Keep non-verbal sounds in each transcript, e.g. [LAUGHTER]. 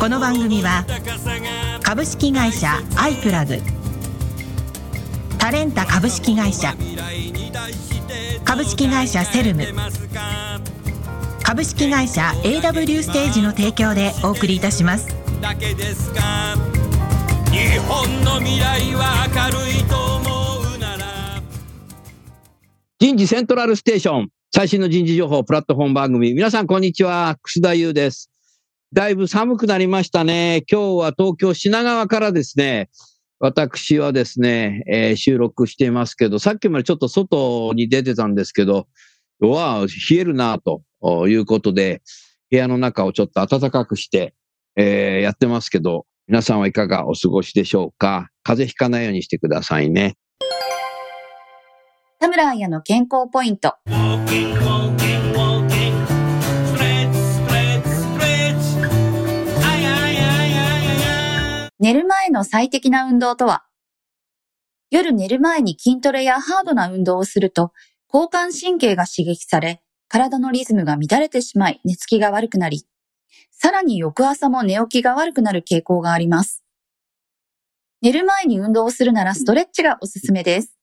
この番組は株式会社アイプラグ。タレンタ株式会社。株式会社セルム。株式会社 AW ステージの提供でお送りいたします。だけですか。日本の未来は明るいと思うなら。人事セントラルステーション。最新の人事情報プラットフォーム番組。皆さんこんにちは。楠田優ですだいぶ寒くなりましたね今日は東京品川からですね私はですね、えー、収録していますけど、さっきまでちょっと外に出てたんですけど、わあ、冷えるなということで、部屋の中をちょっと暖かくして、えー、やってますけど、皆さんはいかがお過ごしでしょうか？風邪ひかないようにしてくださいね。田村彩の健康ポイント。寝る前の最適な運動とは？夜寝る前に筋トレやハードな運動をすると、交感神経が刺激され、体のリズムが乱れてしまい寝つきが悪くなり、さらに翌朝も寝起きが悪くなる傾向があります。寝る前に運動をするならストレッチがおすすめです。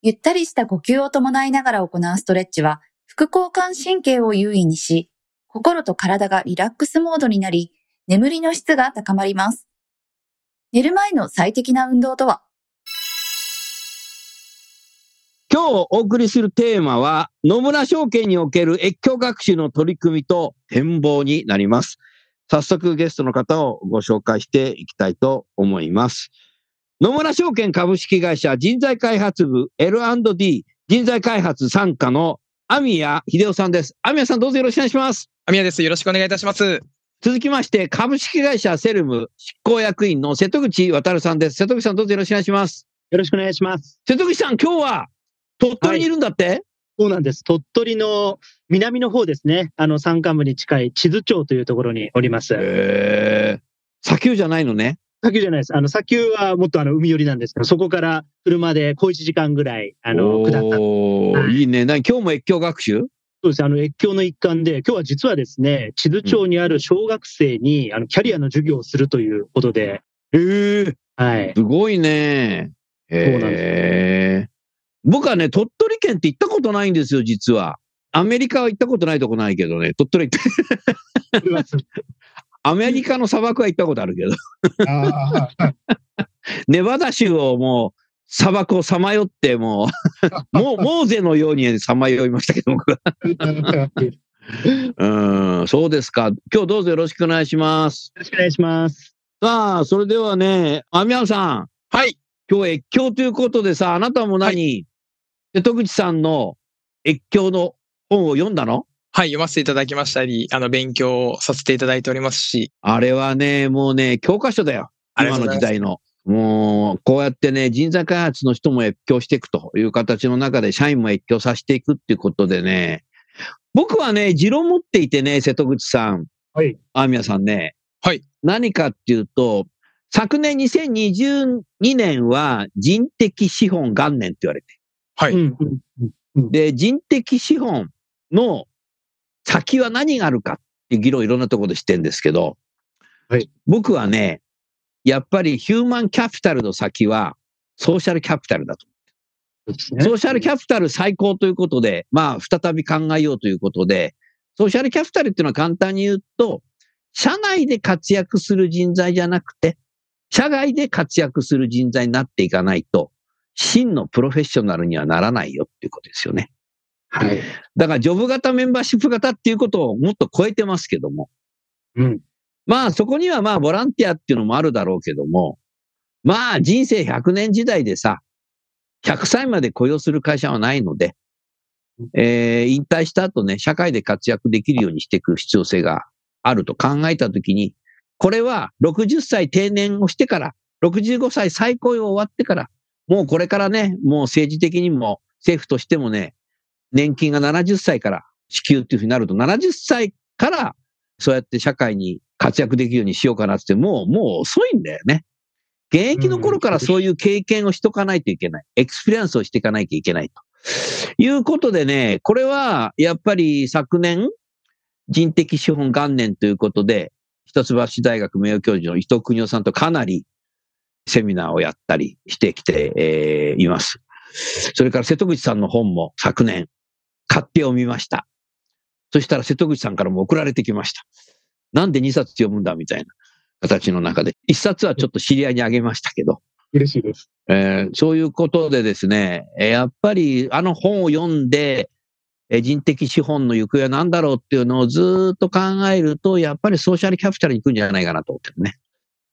ゆったりした呼吸を伴いながら行うストレッチは、副交感神経を優位にし、心と体がリラックスモードになり、眠りの質が高まります。寝る前の最適な運動とは？今日お送りするテーマは、野村証券における越境学習の取り組みと展望になります。早速ゲストの方をご紹介していきたいと思います。野村証券株式会社人材開発部 L&D 人材開発参加の網谷秀夫さんです。網谷さんどうぞよろしくお願いします。網谷です。よろしくお願いいたします。続きまして、株式会社セルム執行役員の瀬戸口渉さんです。瀬戸口さんどうぞよろしくお願いします。よろしくお願いします。瀬戸口さん、今日は鳥取にいるんだって、はい、そうなんです。鳥取の南の方ですね。あの山間部に近い地図町というところにおります。へ砂丘じゃないのね？砂丘じゃないです。あの砂丘はもっとあの海寄りなんですけど、そこから車で小1時間ぐらい、あの、下った。はい、いいね。な今日も越境学習？そうです。あの、越境の一環で、今日は実はですね、地図町にある小学生に、うん、あの、キャリアの授業をするということで。へえ。はい。すごいね。そうなんです。僕はね、鳥取県って行ったことないんですよ、実は。アメリカは行ったことないとこないけどね、鳥取行って。[LAUGHS] アメリカの砂漠は行ったことあるけど。[LAUGHS] ネバダ州をもう砂漠をさまよって、もう、[LAUGHS] もう、モーゼのようにさまよいましたけど、僕は。うん、そうですか。今日どうぞよろしくお願いします。よろしくお願いします。さあ、それではね、アミアンさん。はい。今日越境ということでさ、あなたも何、はい、瀬戸口さんの越境の本を読んだの？はい、読ませていただきましたり、あの、勉強させていただいておりますし。あれはね、もうね、教科書だよ。今の時代の。もう、こうやってね、人材開発の人も越境していくという形の中で、社員も越境させていくっていうことでね、僕はね、持論持っていてね、瀬戸口さん。はい。アーミヤさんね。はい。何かっていうと、昨年2022年は人的資本元年って言われて。はい。で、人的資本の先は何があるかっていう議論いろんなところでしてるんですけど、はい。僕はね、やっぱりヒューマンキャピタルの先はソーシャルキャピタルだと。ね、ソーシャルキャピタル最高ということで、まあ、再び考えようということで、ソーシャルキャピタルっていうのは簡単に言うと、社内で活躍する人材じゃなくて、社外で活躍する人材になっていかないと、真のプロフェッショナルにはならないよっていうことですよね。はい。だから、ジョブ型、メンバーシップ型っていうことをもっと超えてますけども。うん。まあそこにはまあボランティアっていうのもあるだろうけども、まあ人生100年時代でさ、100歳まで雇用する会社はないので、えー、引退した後ね、社会で活躍できるようにしていく必要性があると考えたときに、これは60歳定年をしてから、65歳再雇用終わってから、もうこれからね、もう政治的にも政府としてもね、年金が70歳から支給っていうふうになると、70歳からそうやって社会に活躍できるようにしようかなって、もう、もう遅いんだよね。現役の頃からそういう経験をしとかないといけない。 experience をしていかないといけないと。いうことでね、これはやっぱり昨年、人的資本元年ということで、一橋大学名誉教授の伊藤邦雄さんとかなりセミナーをやったりしてきて、えーいます。それから瀬戸口さんの本も昨年買って読みました。そしたら瀬戸口さんからも送られてきました。なんで2冊読むんだみたいな形の中で。1冊はちょっと知り合いにあげましたけど、嬉しいです。えーそういうことでですね、えーやっぱりあの本を読んで、えー人的資本の行方は何だろうっていうのをずーっと考えると、やっぱりソーシャルキャピタルに行くんじゃないかなと思ってるね。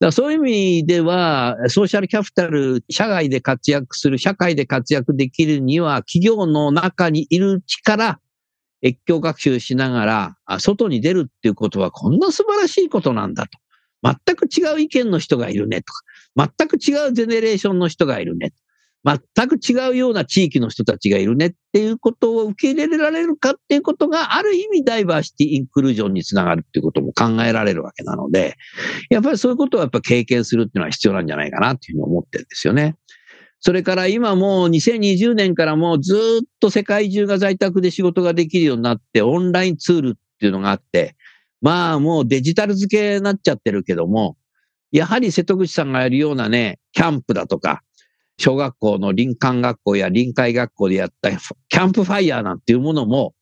だからそういう意味では、ソーシャルキャピタル、社外で活躍する、社会で活躍できるには、企業の中にいる力、越境学習しながら、外に出るっていうことはこんな素晴らしいことなんだと。全く違う意見の人がいるねとか、全く違うゼネレーションの人がいるね。全く違うような地域の人たちがいるねっていうことを受け入れられるかっていうことがある意味ダイバーシティインクルージョンにつながるっていうことも考えられるわけなので、やっぱりそういうことをやっぱ経験するっていうのは必要なんじゃないかなっていうふうに思ってるんですよね。それから今もう2020年からもうずっと世界中が在宅で仕事ができるようになってオンラインツールっていうのがあって、まあもうデジタル付けになっちゃってるけども、やはり瀬戸口さんがやるようなね、キャンプだとか、小学校の林間学校や臨海学校でやったキャンプファイヤーなんていうものも、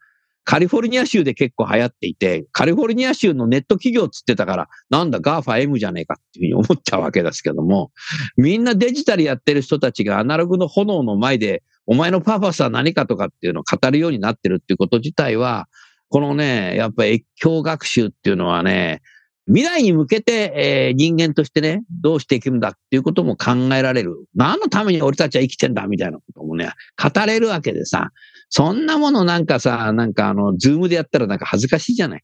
カリフォルニア州で結構流行っていて、カリフォルニア州のネット企業つってたから、なんだ GAFA-M じゃねえかっていうふうに思っちゃうわけですけども、みんなデジタルやってる人たちがアナログの炎の前で、お前のパーパスは何かとかっていうのを語るようになってるっていうこと自体は、このね、やっぱ越境学習っていうのはね、未来に向けて、えー人間としてね、どうしていくんだっていうことも考えられる。何のために俺たちは生きてんだみたいなこともね、語れるわけでさ、そんなものなんかさ、なんかあの、ズームでやったらなんか恥ずかしいじゃない。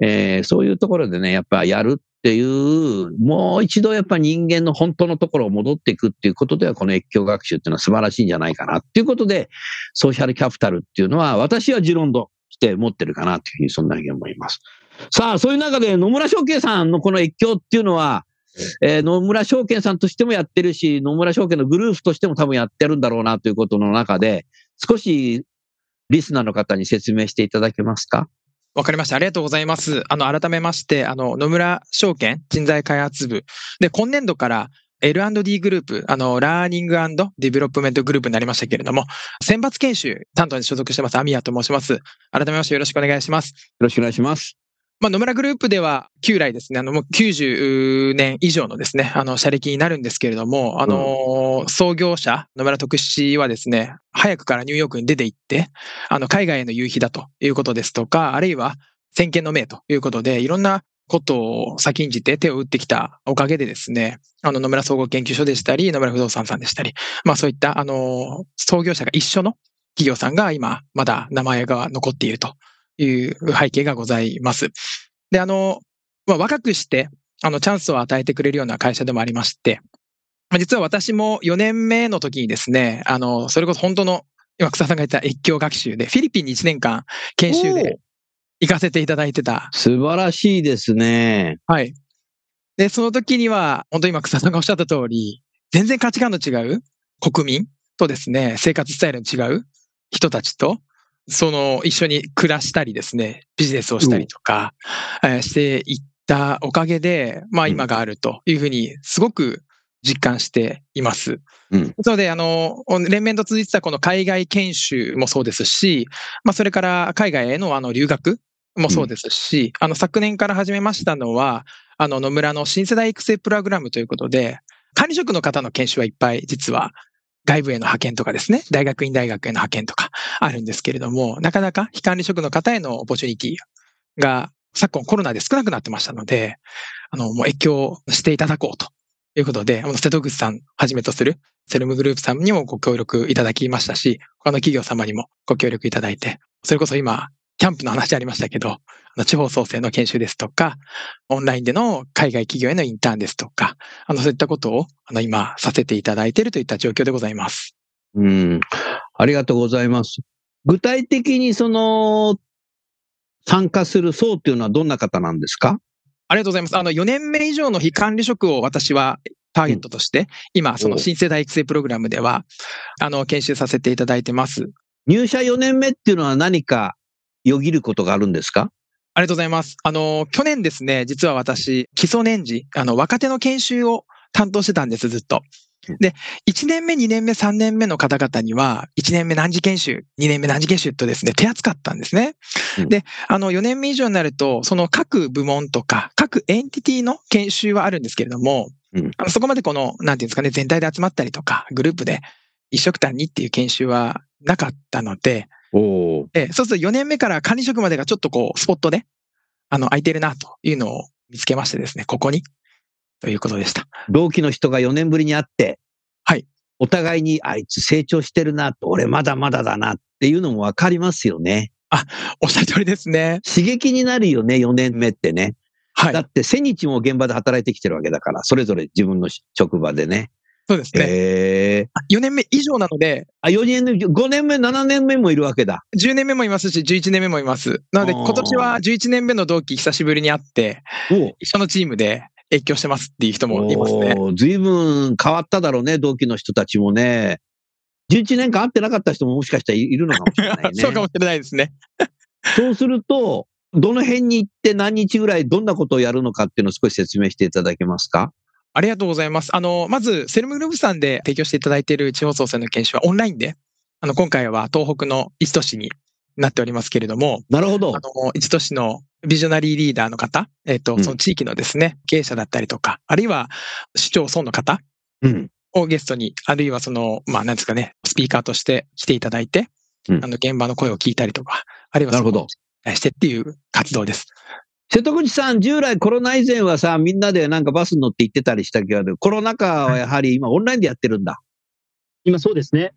えーそういうところでね、やっぱやるっていう、もう一度やっぱ人間の本当のところを戻っていくっていうことでは、この越境学習っていうのは素晴らしいんじゃないかなっていうことで、ソーシャルキャピタルっていうのは、私は持論として持ってるかなというふうに、そんなふうに思います。さあ、そういう中で野村証券さんのこの越境っていうのは、えー野村証券さんとしてもやってるし、野村証券のグループとしても多分やってるんだろうなということの中で、少しリスナーの方に説明していただけますか？わかりました。ありがとうございます。あの、改めまして、あの、野村証券人材開発部。で、今年度から L&D グループ、あの、 Learning Development グループになりましたけれども、選抜研修担当に所属してます、アミヤと申します。改めましてよろしくお願いします。よろしくお願いします。まあ、野村グループでは、旧来ですね、あの、もう90年以上のですね、あの、社歴になるんですけれども、あの、創業者、野村徳七はですね、早くからニューヨークに出て行って、あの、海外への雄飛だということですとか、あるいは、先見の明ということで、いろんなことを先んじて手を打ってきたおかげでですね、あの、野村総合研究所でしたり、野村不動産さんでしたり、まあそういった、あの、創業者が一緒の企業さんが今、まだ名前が残っているという背景がございます。で、あの、まあ、若くして、あの、チャンスを与えてくれるような会社でもありまして、まあ実は私も4年目の時にですね、あの、それこそ本当の、今草さんが言った越境学習で、フィリピンに1年間研修で行かせていただいてた。素晴らしいですね。はい。で、その時には、本当に今草さんがおっしゃった通り、全然価値観の違う国民とですね、生活スタイルの違う人たちと、その一緒に暮らしたりですね、ビジネスをしたりとか、えーしていったおかげで、まあうん。今があるというふうにすごく実感しています。うん。なので、あの、連綿と続いてたこの海外研修もそうですし、まあそれから海外へのあの留学もそうですし、あの昨年から始めましたのは、あの野村の新世代育成プログラムということで、管理職の方の研修はいっぱい実は外部への派遣とかですね、大学院大学への派遣とかあるんですけれども、なかなか非管理職の方へのオポチュニティが昨今コロナで少なくなってましたので、あの、もう越境していただこうということで、あの瀬戸口さんはじめとするセルムグループさんにもご協力いただきましたし、他の企業様にもご協力いただいて、それこそ今、キャンプの話ありましたけど、あの地方創生の研修ですとか、オンラインでの海外企業へのインターンですとか、あの、そういったことを、あの、今、させていただいているといった状況でございます。うん。ありがとうございます。具体的にその、参加する層っていうのはどんな方なんですか？ありがとうございます。あの、4年目以上の非管理職を私はターゲットとして、今、その新世代育成プログラムでは、あの、研修させていただいてます。入社4年目っていうのは何かよぎることがあるんですか？ありがとうございます。あの、去年ですね、実は私、基礎年次、あの、若手の研修を担当してたんです、ずっと。で、1年目、2年目、3年目の方々には、1年目何時研修、2年目何時研修とですね、手厚かったんですね。うん。で、あの、4年目以上になると、その各部門とか、各エンティティの研修はあるんですけれども、うん。あのそこまでこの、なんていうんですかね、全体で集まったりとか、グループで一緒くたにっていう研修はなかったので、おえそうすると4年目から管理職までがちょっとこう、スポットで、あの、空いてるなというのを見つけましてですね、ここに、ということでした。同期の人が4年ぶりに会って、はい。お互いにあいつ成長してるなと、俺まだまだだなっていうのもわかりますよね。おっしゃる通りですね。刺激になるよね、4年目ってね。はいだ。って1000日も現場で働いてきてるわけだから、それぞれ自分の職場でね。そうですね。へえ。4年目以上なので、あ、4年目、5年目、7年目もいるわけだ。10年目もいますし、11年目もいます。なので、あー今年は11年目の同期久しぶりに会って、お一緒のチームで越境してますっていう人もいますね。おー随分変わっただろうね、同期の人たちもね。11年間会ってなかった人ももしかしたらいるのかもしれないね。[LAUGHS] そうかもしれないですね。[LAUGHS] そうすると、どの辺に行って何日ぐらいどんなことをやるのかっていうのを少し説明していただけますか？ありがとうございます。あの、まず、セルムグループさんで提供していただいている地方創生の研修はオンラインで、あの、今回は東北の一都市になっておりますけれども、なるほどあ。の、一都市の visionary leader の方、えっ、と、うんその地域のですね、経営者だったりとか、あるいは市町村の方？うん。をゲストに、あるいはその、まあ、なんですかね、スピーカーとして来ていただいて、うんあの、現場の声を聞いたりとか、あるいはなるほどそのしてっていう活動です。瀬戸口さん、従来コロナ以前はさ、みんなでなんかバスに乗って行ってたりしたけど、コロナ禍はやはり今オンラインでやってるんだ。今そうですね。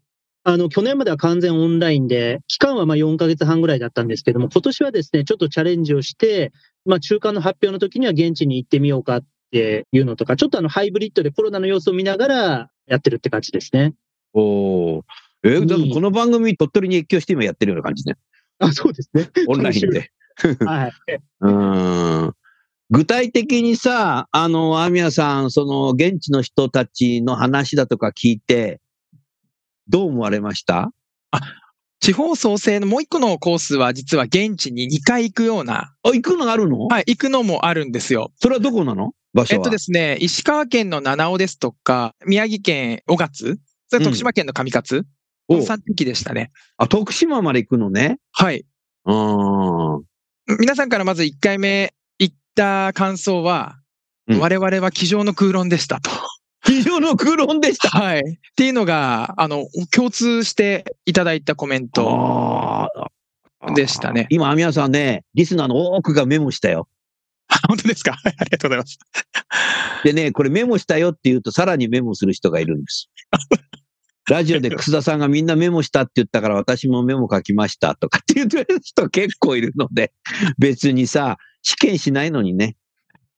あの、去年までは完全オンラインで、期間はまあ4ヶ月半ぐらいだったんですけども、今年はですね、ちょっとチャレンジをして、まあ中間の発表の時には現地に行ってみようかっていうのとか、ちょっとあのハイブリッドでコロナの様子を見ながらやってるって感じですね。おお。えー、でもこの番組鳥取に越境して今やってるような感じね。あ、そうですね。[LAUGHS] オンラインで。[LAUGHS] はい。[LAUGHS] うーん。具体的にさ、あの、アミヤさん、その、現地の人たちの話だとか聞いて、どう思われました？地方創生のもう一個のコースは実は現地に2回行くような、あ、行くのあるの？はい、行くのもあるんですよ。それはどこなの？場所は。えっとですね、石川県の七尾ですとか、宮城県小勝、それ徳島県の上勝、このお3地域でしたね。あ、徳島まで行くのね？はい。うーん。皆さんからまず1回目行った感想は、うん我々は机上の空論でしたと。非常の空論でした。はい。っていうのが、あの、共通していただいたコメント。でしたね今、アミヤさんね、リスナーの多くがメモしたよ。本当ですか？は [LAUGHS] いありがとうございます。でね、これメモしたよって言うと、さらにメモする人がいるんです。[LAUGHS] ラジオで楠田さんがみんなメモしたって言ったから私もメモ書きましたとかって言ってる人結構いるので、別にさ、試験しないのにね。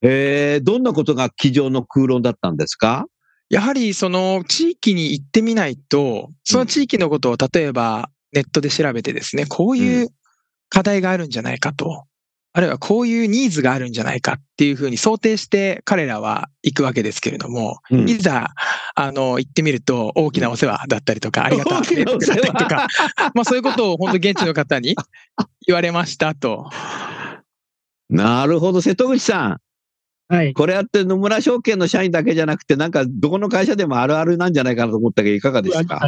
えー、どんなことが机上の空論だったんですか？やはりその地域に行ってみないと、その地域のことを例えばネットで調べてですね、こういう課題があるんじゃないかと、あるいはこういうニーズがあるんじゃないかっていうふうに想定して彼らは行くわけですけれども、うんいざ、あの、行ってみると大きなお世話だったりとか、ありがたいだったりとか、[LAUGHS] まあそういうことを本当現地の方に言われましたと。[LAUGHS] なるほど、瀬戸口さん。はい。これやって野村証券の社員だけじゃなくて、なんかどこの会社でもあるあるなんじゃないかなと思ったけど、いかがですか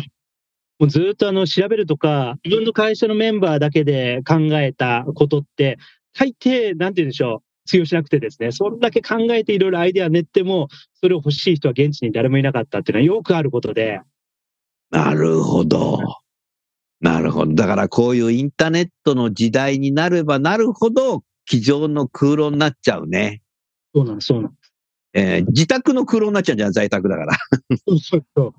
もうずっとあの調べるとか、自分の会社のメンバーだけで考えたことって、大抵、なんて言うんでしょう、通用しなくてですね、そんだけ考えていろいろアイデア練っても、それを欲しい人は現地に誰もいなかったっていうのはよくあることで、なるほど。なるほど。だからこういうインターネットの時代になればなるほど、机上の空論になっちゃうね。そうなんです、そうなんでえー自宅の空論になっちゃうんじゃん、在宅だから。す。そうそう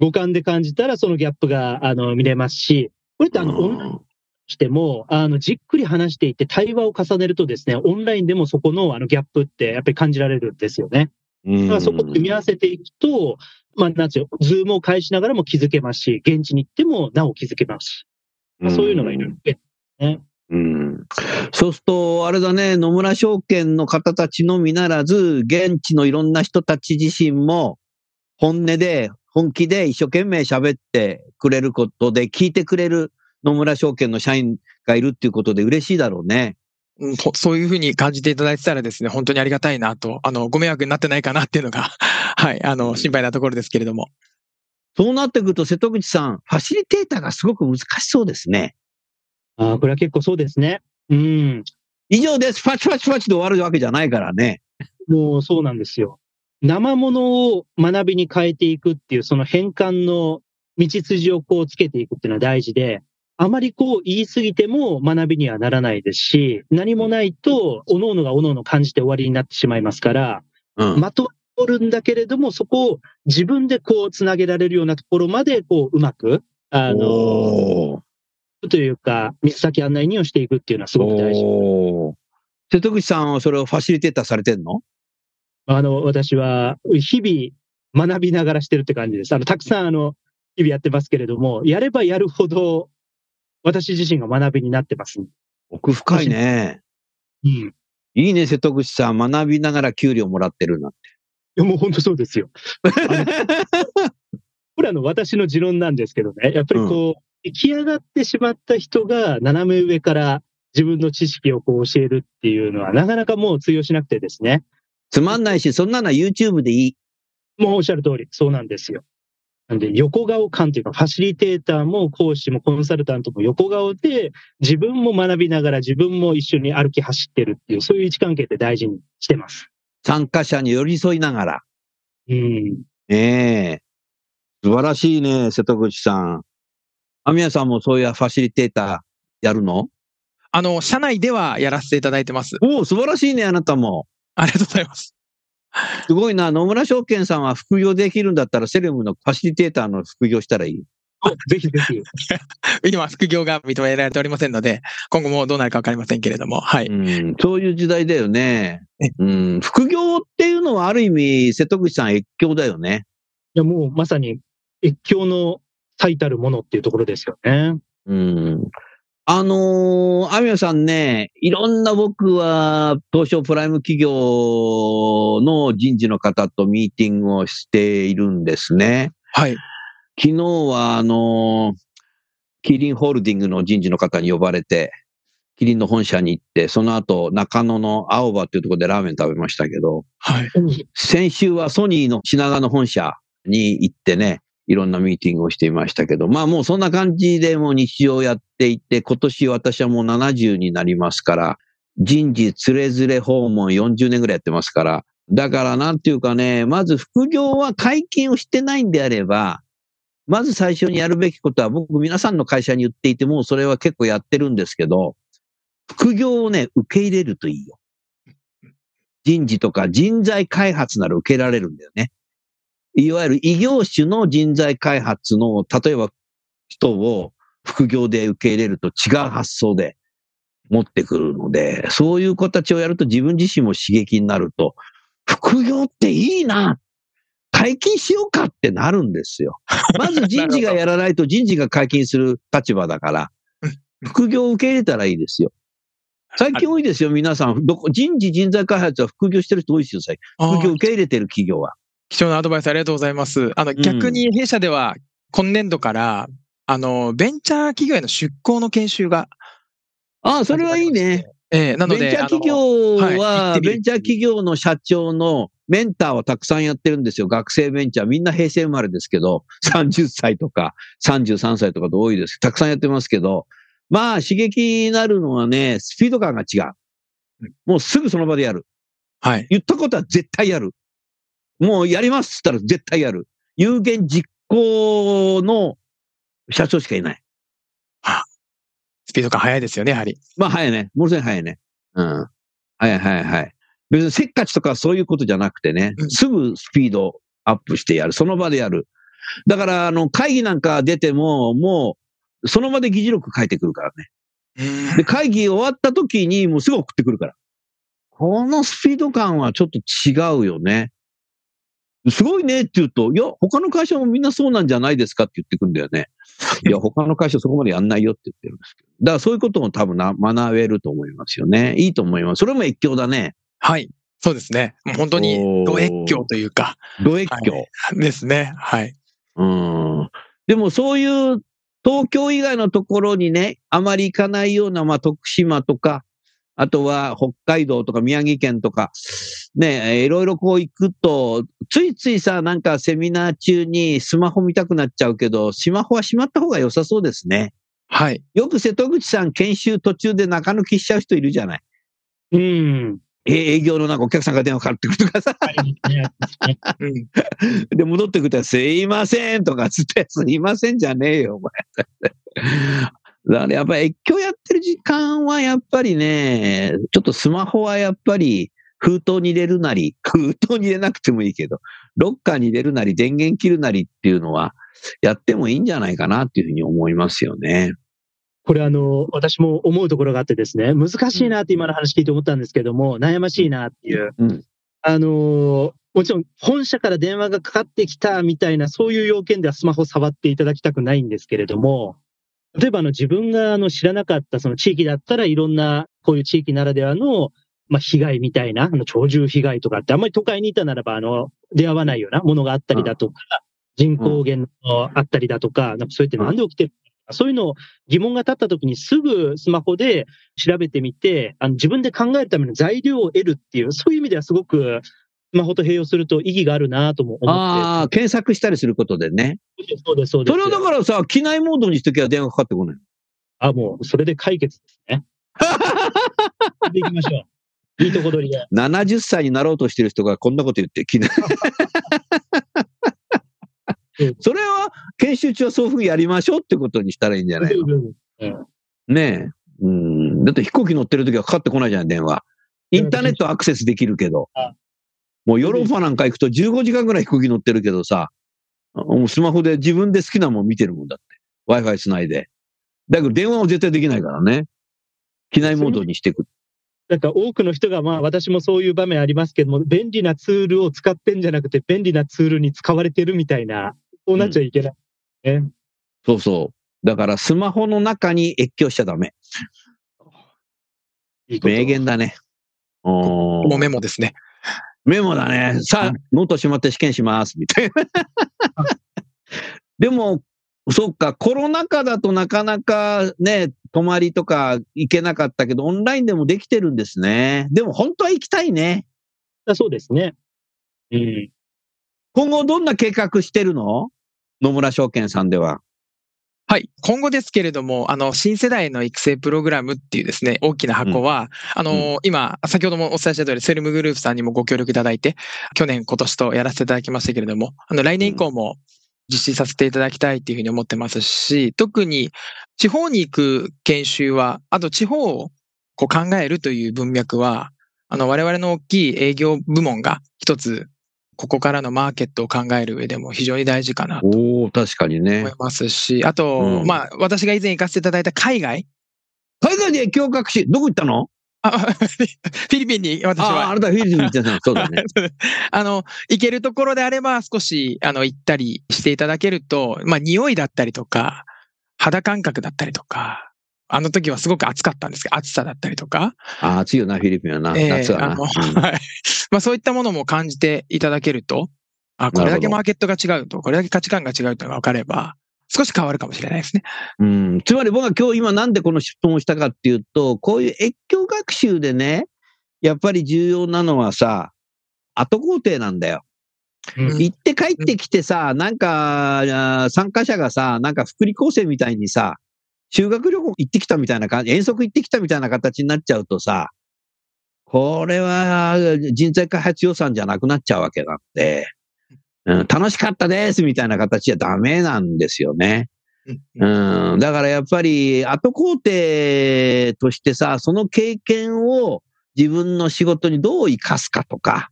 五感で感じたらそのギャップがあの見れますし、これってあの、オンラインしても、あの、じっくり話していって対話を重ねるとですね、オンラインでもそこのあのギャップってやっぱり感じられるんですよね。だからそこを組み合わせていくと、まあ、なんつうよ、ズームを返しながらも気づけますし、現地に行ってもなお気づけますし、まあ、そういうのがいろいろ増えてね。うん、そうすると、あれだね、野村証券の方たちのみならず、現地のいろんな人たち自身も、本音で、本気で一生懸命喋ってくれることで、聞いてくれる野村証券の社員がいるっていうことで嬉しいだろうね。うんとそういうふうに感じていただいてたらですね、本当にありがたいなと、あの、ご迷惑になってないかなっていうのが、[LAUGHS] はい、あの、心配なところですけれども。そうなってくると、瀬戸口さん、ファシリテーターがすごく難しそうですね。ああ、これは結構そうですね。うん。以上です。ファチファチファチで終わるわけじゃないからね。もうそうなんですよ。生ものを学びに変えていくっていう、その変換の道筋をこうつけていくっていうのは大事で、あまりこう言い過ぎても学びにはならないですし、何もないと、各々が各々感じて終わりになってしまいますから、うん。まとまるんだけれども、そこを自分でこうつなげられるようなところまで、こううまく、あの、というか、水先案内人をしていくっていうのはすごく大事。瀬戸口さんはそれをファシリテーターされてんの？あの、私は日々学びながらしてるって感じです。あの、たくさんあの、日々やってますけれども、やればやるほど、私自身が学びになってます。奥深いね。うん。いいいね、瀬戸口さん。学びながら給料もらってるなんて。や、もう本当そうですよ。[LAUGHS] これあの、私の持論なんですけどね、やっぱりこう、出来上がってしまった人が斜め上から自分の知識をこう教えるっていうのは、なかなかもう通用しなくてですね。つまんないし、そんなのは YouTube でいい。もうおっしゃる通り、そうなんですよ。なんで、横顔感というか、ファシリテーターも講師もコンサルタントも横顔で、自分も学びながら自分も一緒に歩き走ってるっていう、そういう位置関係って大事にしてます。参加者に寄り添いながら。うん。ねえ。素晴らしいね、瀬戸口さん。アミヤさんもそういうファシリテーターやるの？あの、社内ではやらせていただいてます。おお、素晴らしいね、あなたも。ありがとうございます。すごいな。野村証券さんは副業できるんだったら、セレムのファシリテーターの副業したらいい？ぜひぜひ。[LAUGHS] 今、副業が認められておりませんので、今後もどうなるかわかりませんけれども、はい。うん、そういう時代だよねえ。うん、副業っていうのはある意味、瀬戸口さん越境だよね。いや、もうまさに越境の最たるものっていうところですよね。うん。あのー、アミヤさんね、いろんな僕は、東証プライム企業の人事の方とミーティングをしているんですね。はい。昨日は、あのーキリンホールディングの人事の方に呼ばれて、キリンの本社に行って、その後、中野の青葉っていうところでラーメン食べましたけど、はい。先週はソニーの品川の本社に行ってね、いろんなミーティングをしていましたけど、まあもうそんな感じでもう日常やっていて、今年私はもう70になりますから、人事つれづれ訪問40年ぐらいやってますから、だからなんていうかね、まず副業は解禁をしてないんであれば、まず最初にやるべきことは僕皆さんの会社に言っていてもうそれは結構やってるんですけど、副業をね、受け入れるといいよ。人事とか人材開発なら受けられるんだよね。いわゆる異業種の人材開発の、例えば人を副業で受け入れると違う発想で持ってくるので、そういう子たちをやると自分自身も刺激になると、副業っていいな解禁しようかってなるんですよ。[LAUGHS] まず人事がやらないと人事が解禁する立場だから、副業を受け入れたらいいですよ。最近多いですよ、皆さん。どこ人事人材開発は副業してる人多いですよ、最近。副業受け入れてる企業は。貴重なアドバイスありがとうございます。あの、逆に弊社では今年度から、あの、ベンチャー企業への出向の研修が、ああ、それはいいね。ええなので、ベンチャー企業はベンチャー企業の社長のメンターをたくさんやってるんですよ。学生ベンチャー。みんな平成生まれですけど、30歳とか33歳とかと多いです。たくさんやってますけど、まあ刺激になるのはね、スピード感が違う。もうすぐその場でやる。はい。言ったことは絶対やる。もうやりますっったら絶対やる。有言実行の社長しかいない。スピード感速いですよね、やはり。まあ早いね。ものすごい早いね。うん。早い早い早い。別にせっかちとかそういうことじゃなくてねう、んすぐスピードアップしてやる。その場でやる。だから、あの、会議なんか出ても、もう、その場で議事録書いてくるからね。うんで、会議終わった時にもうすぐ送ってくるから。このスピード感はちょっと違うよね。すごいねって言うと、いや、他の会社もみんなそうなんじゃないですかって言ってくんだよね。いや、[LAUGHS] 他の会社そこまでやんないよって言ってるんですけど。だからそういうことも多分な学べると思いますよね。いいと思います。それも越境だね。はい。そうですね。本当に越境というか、ド越境。はいですね。はい。うん。でもそういう東京以外のところにね、あまり行かないような、まあ徳島とか、あとは北海道とか宮城県とか、ね、えーいろいろこう行くと、ついついさ、なんかセミナー中にスマホ見たくなっちゃうけど、スマホはしまった方が良さそうですね。はい。よく瀬戸口さん研修途中で中抜きしちゃう人いるじゃない。うん。え営業のなんかお客さんが電話かかってくるとかさ。[LAUGHS] で、戻ってくると、すいませんとかつって、すいませんじゃねえよ、お前。だからやっぱり越境やってる時間はやっぱりね、ちょっとスマホはやっぱり封筒に入れるなり、[LAUGHS] 封筒に入れなくてもいいけど、ロッカーに入れるなり、電源切るなりっていうのはやってもいいんじゃないかなっていうふうに思いますよね。これあの、私も思うところがあってですね、難しいなって今の話聞いて思ったんですけども、悩ましいなっていう。うんあの、もちろん本社から電話がかかってきたみたいな、そういう要件ではスマホ触っていただきたくないんですけれども、例えばあの自分があの知らなかったその地域だったらいろんなこういう地域ならではのまあ被害みたいな、あの鳥獣被害とかってあんまり都会にいたならばあの出会わないようなものがあったりだとか、人口減のあったりだとか、なんかそうやってなんで起きてる。そういうのを疑問が立った時にすぐスマホで調べてみて、あの自分で考えるための材料を得るっていう、そういう意味ではすごくスマホと併用すると意義があるなとも思ああ、って。検索したりすることでね。そうです、そうです。それをだからさ、機内モードにしときゃ電話かかってこない。あ、もう、それで解決ですね。[LAUGHS] でいきましょう。いいとこ取りで。70歳になろうとしてる人がこんなこと言って、機内うんそれは研修中はそういうふうにやりましょうってことにしたらいいんじゃないの？うんねえ。うん。だって飛行機乗ってる時はかかってこないじゃん、電話。インターネットアクセスできるけどあ。もうヨーロッパなんか行くと15時間ぐらい飛行機乗ってるけどさ、もうスマホで自分で好きなもん見てるもんだって。Wi-Fi つないで。だけど電話は絶対できないからね。機内モードにしていく。なんか多くの人が、まあ私もそういう場面ありますけども、便利なツールを使ってんじゃなくて、便利なツールに使われてるみたいな、そうなっちゃいけない。ね。そうそう。だからスマホの中に越境しちゃダメ。いい名言だね。もうメモですね。メモだね。さあ、ノートしまって試験します。みたいな。[LAUGHS] でも、そうか、コロナ禍だとなかなかね、泊まりとか行けなかったけど、オンラインでもできてるんですね。でも本当は行きたいね。あそうですね。うん。今後どんな計画してるの？野村証券さんでは。はい。今後ですけれども、あの、新世代の育成プログラムっていうですね、大きな箱は、あの、今、先ほどもお伝えした通り、セルムグループさんにもご協力いただいて、去年、今年とやらせていただきましたけれども、あの、来年以降も実施させていただきたいっていうふうに思ってますし、特に地方に行く研修は、あと地方をこう考えるという文脈は、あの、我々の大きい営業部門が一つ、ここからのマーケットを考える上でも非常に大事かなとおお確かにね思い。ますし、あと、うんまあ、私が以前行かせていただいた海外、海外で越境学習、どこ行ったの？あ [LAUGHS] フィリピンに私ああ、あは、なたフィリピン行ってたの。そうだね。[LAUGHS] あの、行けるところであれば少し、あの、行ったりしていただけると、まあ、匂いだったりとか、肌感覚だったりとか、あの時はすごく暑かったんですけど、暑さだったりとか、ああ、暑いよな、フィリピンはな。ええ夏はな。あのうんはい。まあそういったものも感じていただけると、あ、これだけマーケットが違うと、これだけ価値観が違うというのが分かれば、少し変わるかもしれないですね。うん、つまり僕は今日今なんでこの質問をしたかっていうと、こういう越境学習でね、やっぱり重要なのはさ、後工程なんだよ。うん行って帰ってきてさ、なんか、参加者がさ、なんか福利厚生みたいにさ、修学旅行行ってきたみたいな感じ、遠足行ってきたみたいな形になっちゃうとさ、これは人材開発予算じゃなくなっちゃうわけなんで、うん、楽しかったですみたいな形じゃダメなんですよね。うん、だからやっぱり後工程としてさ、その経験を自分の仕事にどう生かすかとか、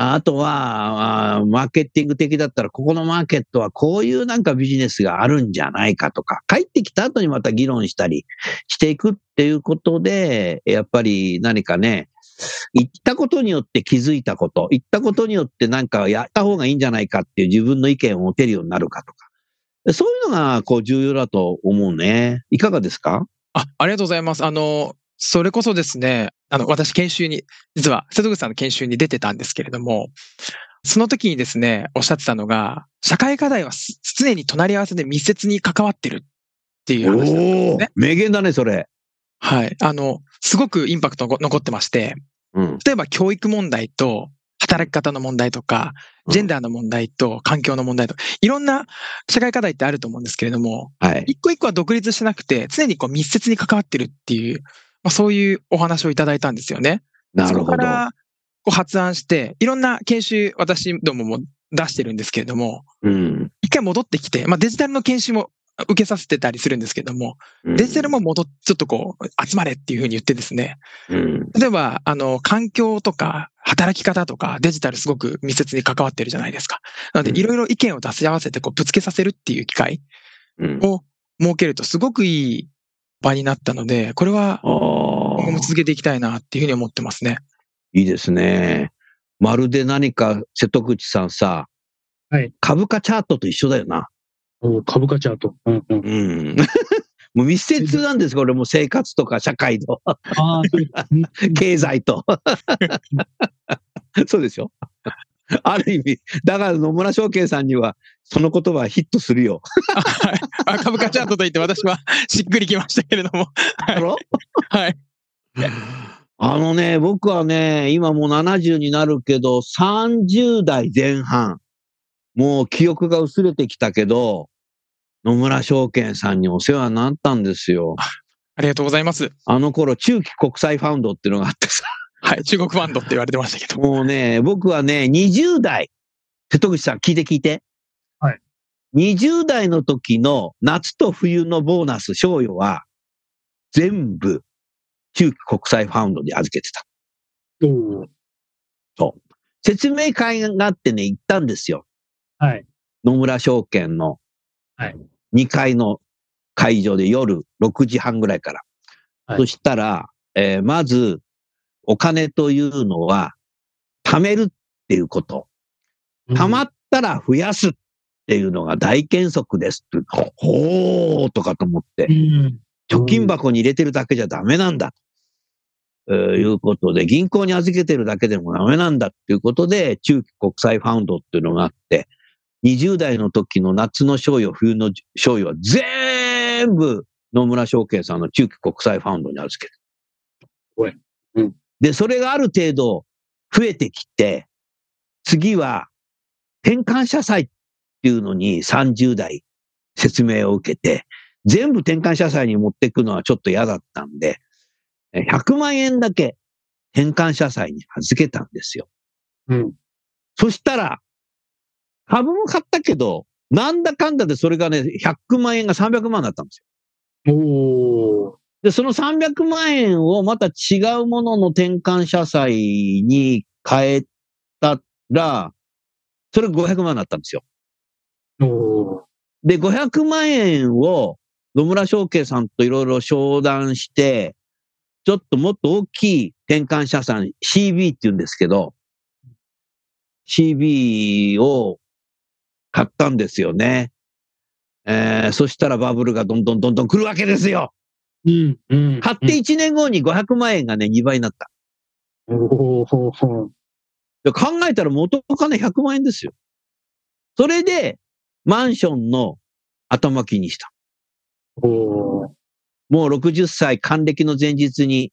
あとは、マーケティング的だったら、ここのマーケットはこういうなんかビジネスがあるんじゃないかとか、帰ってきた後にまた議論したりしていくっていうことで、やっぱり何かね、言ったことによって気づいたこと、言ったことによってなんかやった方がいいんじゃないかっていう自分の意見を持てるようになるかとか。そういうのが、こう、重要だと思うね。いかがですか？あ、ありがとうございます。あの、それこそですね、あの、私研修に、実は瀬戸口さんの研修に出てたんですけれども、その時にですね、おっしゃってたのが、社会課題はす常に隣り合わせで密接に関わってるっていう話ですね。名言だね、それ。はい。あの、すごくインパクトが残ってまして、うん。例えば教育問題と働き方の問題とか、ジェンダーの問題と環境の問題とか、いろんな社会課題ってあると思うんですけれども、はい。一個一個は独立してなくて、常にこう密接に関わってるっていう、まあ、そういうお話をいただいたんですよね。なるほど。そこからこう発案して、いろんな研修、私どもも出してるんですけれども、うん。一回戻ってきて、まあ、デジタルの研修も受けさせてたりするんですけれども、デジタルも戻っ、ちょっとこう、集まれっていうふうに言ってですね、うん。例えば、あの、環境とか、働き方とか、デジタルすごく密接に関わってるじゃないですか。なので、うんいろいろ意見を出し合わせて、こう、ぶつけさせるっていう機会うん。を設けると、すごくいい場になったので、これは、今後も続けていきたいなっていうふうに思ってますね。いいですね。まるで何か瀬戸口さんさ、はい株価チャートと一緒だよな。お株価チャート。うんうん。うん。[LAUGHS] もう密接なんです、これもう生活とか社会と、[LAUGHS] 経済と。[LAUGHS] そうでしょ [LAUGHS] ある意味、だから野村証券さんには、その言葉はヒットするよ。あはいあ株価チャートと言って私は [LAUGHS] しっくりきましたけれども。だろ？はい。あのね、僕はね、今もう70になるけど、30代前半、もう記憶が薄れてきたけど、野村証券さんにお世話になったんですよ。ありがとうございます。あの頃、中期国際ファウンドっていうのがあってさ、はい。中国ファンドって言われてましたけど。もうね、僕はね、20代、瀬戸口さん聞いて聞いて。はい。20代の時の夏と冬のボーナス、賞与は、全部、中期国際ファウンドに預けてた。おー説明会があってね、行ったんですよ。はい。野村証券のはい2階の会場で夜6時半ぐらいから。はいそしたら、えーまず、お金というのは、貯めるっていうこと。貯まったら増やすっていうのが大原則ですって。ほーとかと思ってう。ん。貯金箱に入れてるだけじゃダメなんだ。えーいうことで、銀行に預けてるだけでもダメなんだっていうことで、中期国際ファウンドっていうのがあって、20代の時の夏の賞与、冬の賞与は全部野村証券さんの中期国際ファウンドに預けてごいうんで、それがある程度増えてきて、次は転換社債っていうのに30代説明を受けて、全部転換社債に持っていくのはちょっと嫌だったんで、え100万円だけ転換社債に預けたんですよ。うん。そしたら、株も買ったけど、なんだかんだでそれがね、100万円が300万だったんですよ。おーで、その300万円をまた違うものの転換社債に変えたら、それ500万だったんですよ。で、500万円を野村証券さんといろいろ商談して、ちょっともっと大きい転換社債、CB って言うんですけど、CB を買ったんですよね。えー、そしたらバブルがどんどんどんどん来るわけですよ。うん。うん。買って1年後に500万円がね、2倍になった。おーほーほーで考えたら元金100万円ですよ。それで、マンションの頭金にした。おーもう60歳還暦の前日に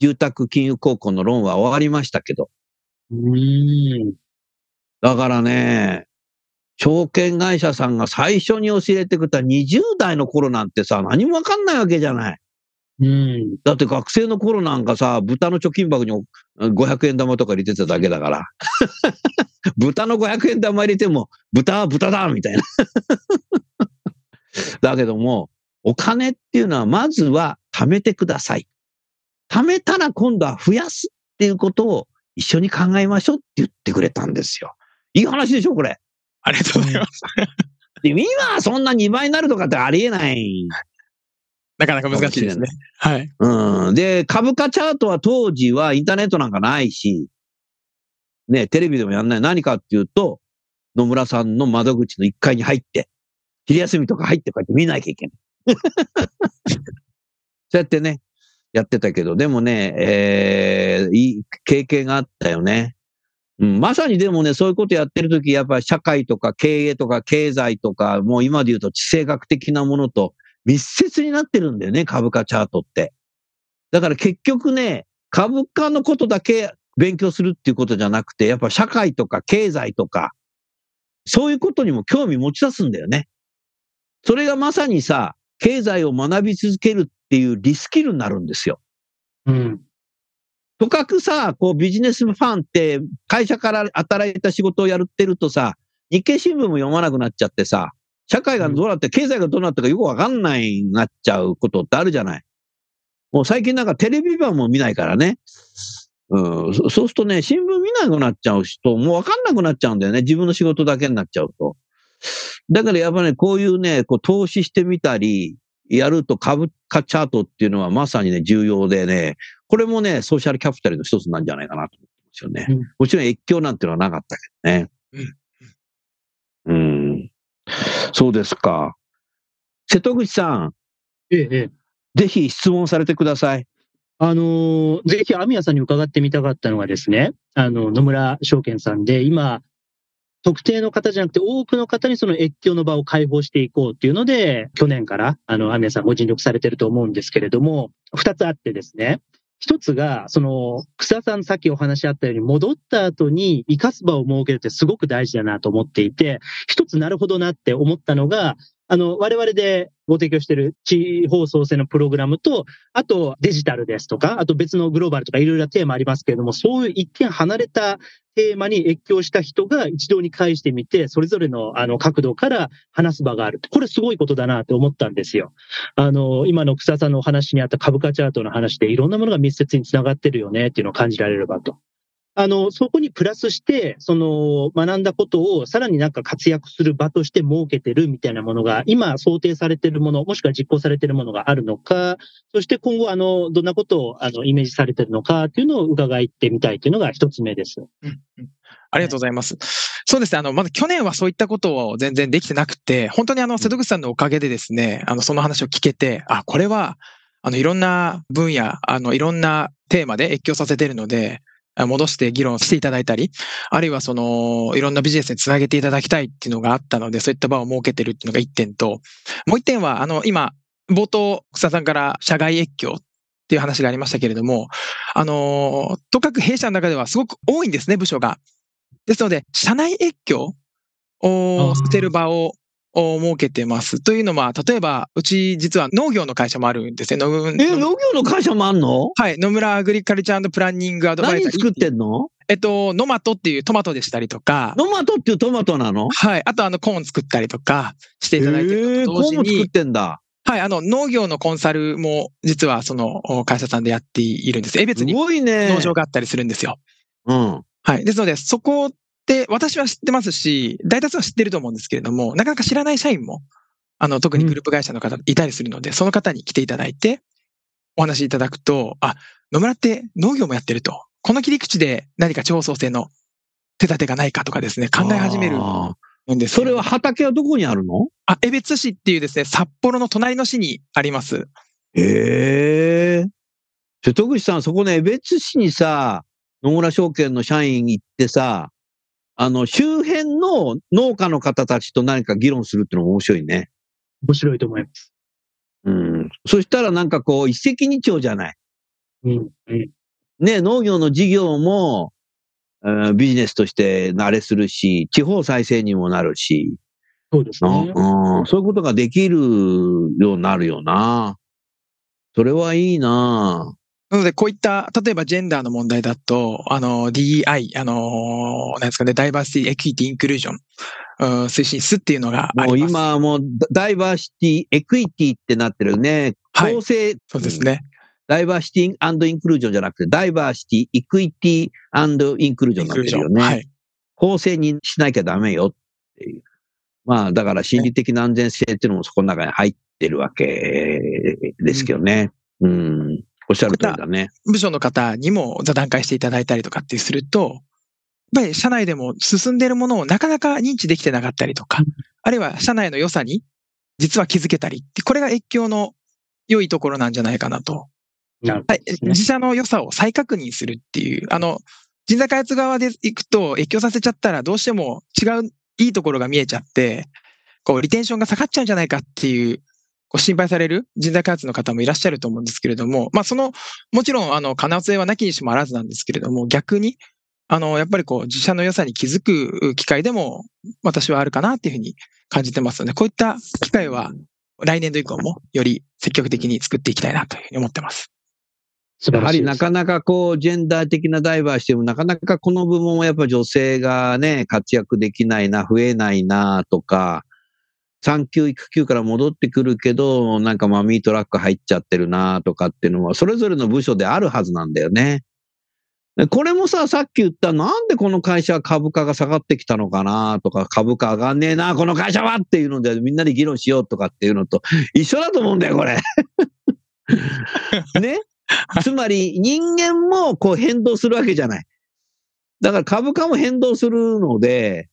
住宅金融高校のローンは終わりましたけど。うーん。だからね、証券会社さんが最初に教えてくれた20代の頃なんてさ、何もわかんないわけじゃない。うん。だって学生の頃なんかさ、豚の貯金箱に500円玉とか入れてただけだから。[LAUGHS] 豚の500円玉入れても、豚は豚だみたいな。[LAUGHS] だけども、お金っていうのはまずは貯めてください。貯めたら今度は増やすっていうことを一緒に考えましょうって言ってくれたんですよ。いい話でしょ、これ。ありがとうございます。で今はそんな2倍になるとかってありえない。なかなか難しいですね。はい。うん。で、株価チャートは当時はインターネットなんかないし、ね、テレビでもやんない。何かっていうと、野村さんの窓口の1階に入って、昼休みとか入ってこうやって見なきゃいけない。[LAUGHS] そうやってね、やってたけど、でもね、えー、いい経験があったよね。うん、まさにでもね、そういうことやってるとき、やっぱり社会とか経営とか経済とか、もう今で言うと地政学的なものと密接になってるんだよね、株価チャートって。だから結局ね、株価のことだけ勉強するっていうことじゃなくて、やっぱ社会とか経済とか、そういうことにも興味持ち出すんだよね。それがまさにさ、経済を学び続けるっていうリスキルになるんですよ。うん。とかくさ、こうビジネスファンって会社から働いた仕事をやってるとさ、日経新聞も読まなくなっちゃってさ、社会がどうなって、経済がどうなったかよくわかんないなっちゃうことってあるじゃない。もう最近なんかテレビ版も見ないからね。うん、そそうするとね、新聞見なくなっちゃう人、もうわかんなくなっちゃうんだよね。自分の仕事だけになっちゃうと。だからやっぱね、こういうね、こう投資してみたり、やると株価チャートっていうのはまさにね、重要でね、これもね、ソーシャルキャピタルの一つなんじゃないかなと思ってますよね。うんもちろん越境なんていうのはなかったけどね。うん。そうですか。瀬戸口さん、ええ、ええ。ぜひ質問されてください。あのーぜひ、網谷さんに伺ってみたかったのがですね、あの、野村証券さんで、今、特定の方じゃなくて、多くの方にその越境の場を開放していこうっていうので、去年から、あの、網谷さんご尽力されてると思うんですけれども、二つあってですね、一つが、その、草さんさっきお話あったように、戻った後に生かす場を設けるってすごく大事だなと思っていて、一つなるほどなって思ったのが、あの、我々でご提供してる地方創生のプログラムと、あとデジタルですとか、あと別のグローバルとかいろいろなテーマありますけれども、そういう一見離れたテーマに越境した人が一堂に会してみて、それぞれのあの角度から話す場がある。これすごいことだなと思ったんですよ。あの、今の草さんのお話にあった株価チャートの話でいろんなものが密接につながってるよねっていうのを感じられればと。あの、そこにプラスして、その、学んだことをさらになんか活躍する場として設けてるみたいなものが、今想定されてるもの、もしくは実行されてるものがあるのか、そして今後、あの、どんなことを、あの、イメージされてるのかっていうのを伺ってみたいというのが一つ目です。ありがとうございます。そうですね。あの、まだ去年はそういったことを全然できてなくて、本当にあの、瀬戸口さんのおかげでですね、あの、その話を聞けて、あ、これは、あの、いろんな分野、あの、いろんなテーマで越境させているので、あ戻して議論していただいたり、あるいはその、いろんなビジネスにつなげていただきたいっていうのがあったので、そういった場を設けてるっていうのが一点と、もう一点は、あの、今、冒頭、草さんから社外越境っていう話がありましたけれども、あの、とかく弊社の中ではすごく多いんですね、部署が。ですので、社内越境を捨てる場をを設けてます。というのは、例えば、うち実は農業の会社もあるんですね。のえ、農業の会社もあんの？はい。野村アグリカルチャープランニングアドバイザー。何作ってんの？えっと、ノマトっていうトマトでしたりとか、ノマトっていうトマトなの？はい。あと、あの、コーン作ったりとかしていただいてえー、るのと同時コーンも作っに、てんだ。はい。あの、農業のコンサルも、実はそのお会社さんでやっているんです。え、す別にごいね。農場があったりするんですよ。うん。はい。ですので、そこって私は知ってますし、大多数は知ってると思うんですけれども、なかなか知らない社員も、あの、特にグループ会社の方いたりするので、その方に来ていただいて、お話しいただくと、あ、野村って農業もやってると。この切り口で何か地方創生の手立てがないかとかですね、考え始めるあんですよーそれは畑はどこにあるの？あ、江別市っていうですね、札幌の隣の市にあります。へえ。瀬戸口さん、そこね、江別市にさ、野村証券の社員行ってさ、あの、周辺の農家の方たちと何か議論するってのも面白いね。面白いと思います。うん。そしたらなんかこう、一石二鳥じゃない？うん。うん。ね、農業の事業も、えービジネスとして慣れするし、地方再生にもなるし、そうですね。うん、そういうことができるようになるよな。それはいいな。なので、こういった、例えばジェンダーの問題だと、あの、DEI、あの、なんですかね、ダイバーシティ、エクイティ、インクルージョン、うん推進室っていうのがあもうあります。今はもうダダイバーシティ、エクイティってなってるね。はい公正。そうですね。ダイバーシティインクルージョンじゃなくて、ダイバーシティ、イクイティインクルージョンになってるよね。はい。公正にしなきゃダメよっていう。まあ、だから心理的な安全性っていうのもそこの中に入ってるわけですけどね。うん。おっしゃる通りだね。部署の方にも座談会していただいたりとかってすると、やっぱり社内でも進んでいるものをなかなか認知できてなかったりとか、あるいは社内の良さに実は気づけたりこれが越境の良いところなんじゃないかなと。なるほどね自社の良さを再確認するっていう、あの、人材開発側で行くと越境させちゃったらどうしても違ういいところが見えちゃって、こう、リテンションが下がっちゃうんじゃないかっていう、こう心配される人材開発の方もいらっしゃると思うんですけれども、まあその、もちろん、あの、可能性はなきにしもあらずなんですけれども、逆に、あの、やっぱりこう、自社の良さに気づく機会でも、私はあるかなっていうふうに感じてますので、こういった機会は来年度以降もより積極的に作っていきたいなというふうに思ってます。やはりなかなかこう、ジェンダー的なダイバーシティもなかなかこの部門はやっぱ女性がね、活躍できないな、増えないな、とか、産休育休から戻ってくるけど、なんかマミートラック入っちゃってるな、とかっていうのは、それぞれの部署であるはずなんだよね。でこれもさ、さっき言った、なんでこの会社は株価が下がってきたのかなとか、株価上がんねえな、この会社はっていうので、みんなで議論しようとかっていうのと一緒だと思うんだよ、これ。[LAUGHS] ね？つまり人間もこう変動するわけじゃない。だから株価も変動するので、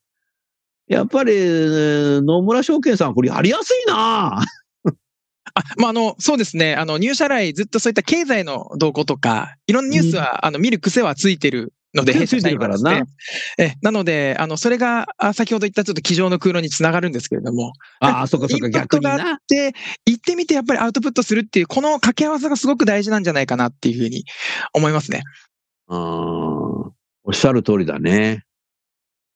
やっぱりえー野村証券さんこれやりやすいな [LAUGHS] あ、まあ、あの、そうですね。あの、入社来ずっとそういった経済の動向とか、いろんなニュースは、あの、見る癖はついてるので、癖ついてるからなえ、なので、あの、それが、あ先ほど言ったちょっと机上の空論につながるんですけれども、ああ、そっかそっか、逆にがあっ。て、行ってみてやっぱりアウトプットするっていう、この掛け合わせがすごく大事なんじゃないかなっていうふうに思いますね。うーんおっしゃる通りだね。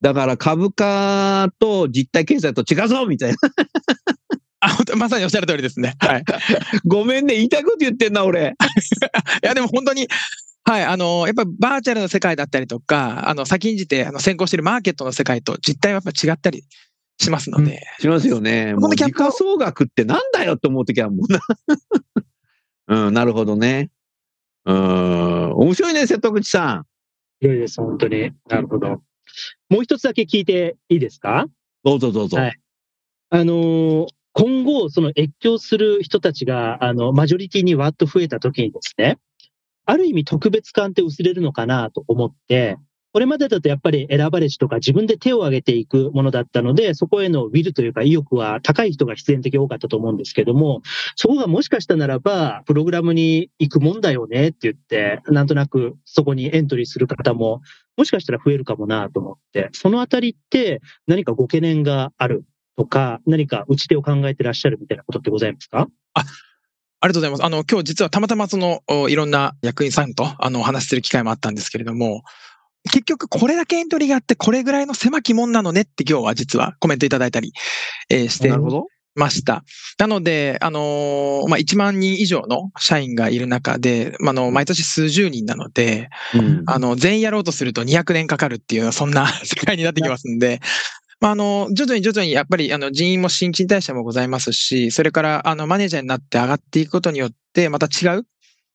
だから株価と実体経済と違うぞみたいな。まさにおっしゃる通りですね。はい。[LAUGHS] ごめんね、言いたいこと言ってんな、俺。[LAUGHS] いや、でも本当に、はい、あの、やっぱバーチャルの世界だったりとか、あの、先んじて、あの、先行しているマーケットの世界と実態はやっぱ違ったりしますので、しますよね。こもう時のギャ総額ってなんだよって思うときはもうな。[LAUGHS] うん、なるほどね。うん、面白いね、瀬戸口さん。広いです、本当に。なるほど。もう一つだけ聞いていいですか？どうぞどうぞ。はいあのー今後、その越境する人たちが、あの、マジョリティにわっと増えた時にですね、ある意味特別感って薄れるのかなと思って、これまでだとやっぱり選ばれしとか自分で手を挙げていくものだったので、そこへのウィルというか意欲は高い人が必然的多かったと思うんですけども、そこがもしかしたならば、プログラムに行くもんだよねって言って、なんとなくそこにエントリーする方も、もしかしたら増えるかもなと思って、そのあたりって何かご懸念があるとか、何か打ち手を考えてらっしゃるみたいなことってございますか？ありがとうございます。あの、今日実はたまたまその、いろんな役員さんと、あの、お話しする機会もあったんですけれども、結局これだけエントリーがあって、これぐらいの狭きもんなのねって今日は実はコメントいただいたり、えーして。ました。なので、あのーまあ、1万人以上の社員がいる中で、まあ、あの、毎年数十人なので、うんあの、全員やろうとすると200年かかるっていう、そんな [LAUGHS] 世界になってきますんで、まあ、あの、徐々に徐々にやっぱり、あの、人員も新陳代謝もございますし、それから、あの、マネージャーになって上がっていくことによって、また違う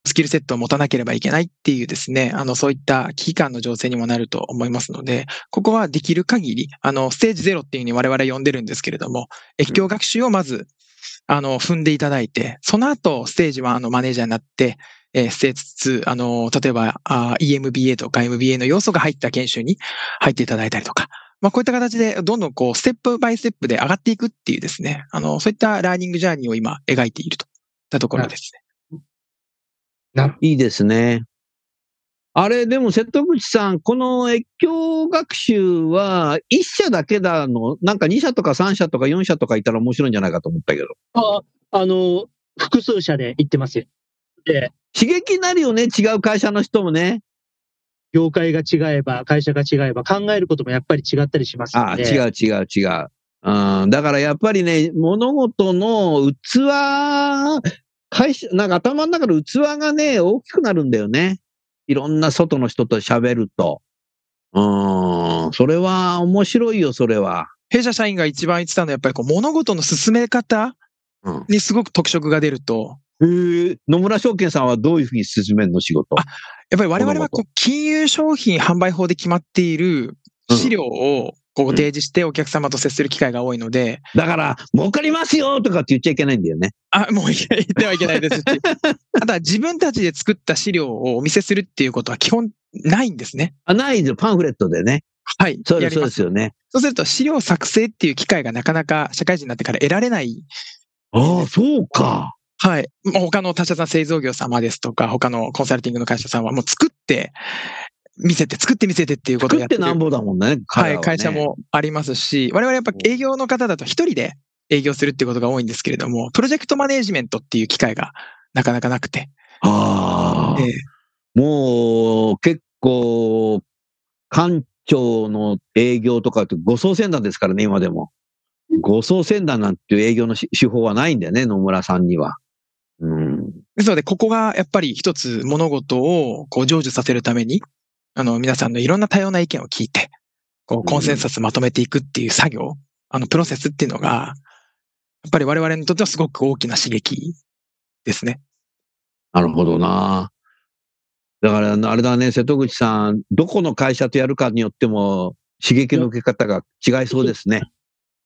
スキルセットを持たなければいけないっていうですね、あの、そういった危機感の情勢にもなると思いますので、ここはできる限り、あの、ステージゼロっていうふうに我々呼んでるんですけれども、越境学習をまず、あの、踏んでいただいて、その後、ステージ1、あの、マネージャーになって、えーステージ2、あの、例えば、EMBA とか MBA の要素が入った研修に入っていただいたりとか、まあ、こういった形で、どんどんこう、ステップバイステップで上がっていくっていうですね、あの、そういったラーニングジャーニーを今、描いているといったところですね。いいですね。あれ、でも瀬戸口さん、この越境学習は1社だけだの、なんか2社とか3社とか4社とかいたら面白いんじゃないかと思ったけど。あ、あの、複数社で行ってますよ。で、刺激になるよね、違う会社の人もね。業界が違えば、会社が違えば、考えることもやっぱり違ったりしますああ、ので。違う違う違う。うん、だからやっぱりね、物事の器、会社、なんか頭の中の器がね、大きくなるんだよね。いろんな外の人と喋ると。うん、それは面白いよ、それは。弊社社員が一番言ってたのは、やっぱりこう、物事の進め方うん。にすごく特色が出ると、えー、野村証券さんはどういうふうに進めるの仕事？あやっぱり我々はこう金融商品販売法で決まっている資料をこう提示してお客様と接する機会が多いので。だから、儲かりますよとかって言っちゃいけないんだよね。あ、もう言ってはいけないですし。[LAUGHS] あとは自分たちで作った資料をお見せするっていうことは基本ないんですね。あ、ないですパンフレットでね。はい。そうですそうですよね。そうすると資料作成っていう機会がなかなか社会人になってから得られない。ああ、そうか。はい。もう他の他社さん製造業様ですとか、他のコンサルティングの会社さんはもう作って、見せて、作って見せてっていうことをやってる。作ってなんぼだもんね。はい、会社もありますし、我々やっぱ営業の方だと一人で営業するっていうことが多いんですけれども、プロジェクトマネージメントっていう機会がなかなかなくて。ああ、ええもう結構、官庁の営業とかって護送船団ですからね、今でも。護送船団なんていう営業のし手法はないんだよね、野村さんには。うん。ですので、ここがやっぱり一つ物事をこう成就させるために、あの、皆さんのいろんな多様な意見を聞いて、こう、コンセンサスまとめていくっていう作業、あの、プロセスっていうのが、やっぱり我々にとってはすごく大きな刺激ですね。なるほどな。だから、あれだね、瀬戸口さん、どこの会社とやるかによっても、刺激の受け方が違いそうですね。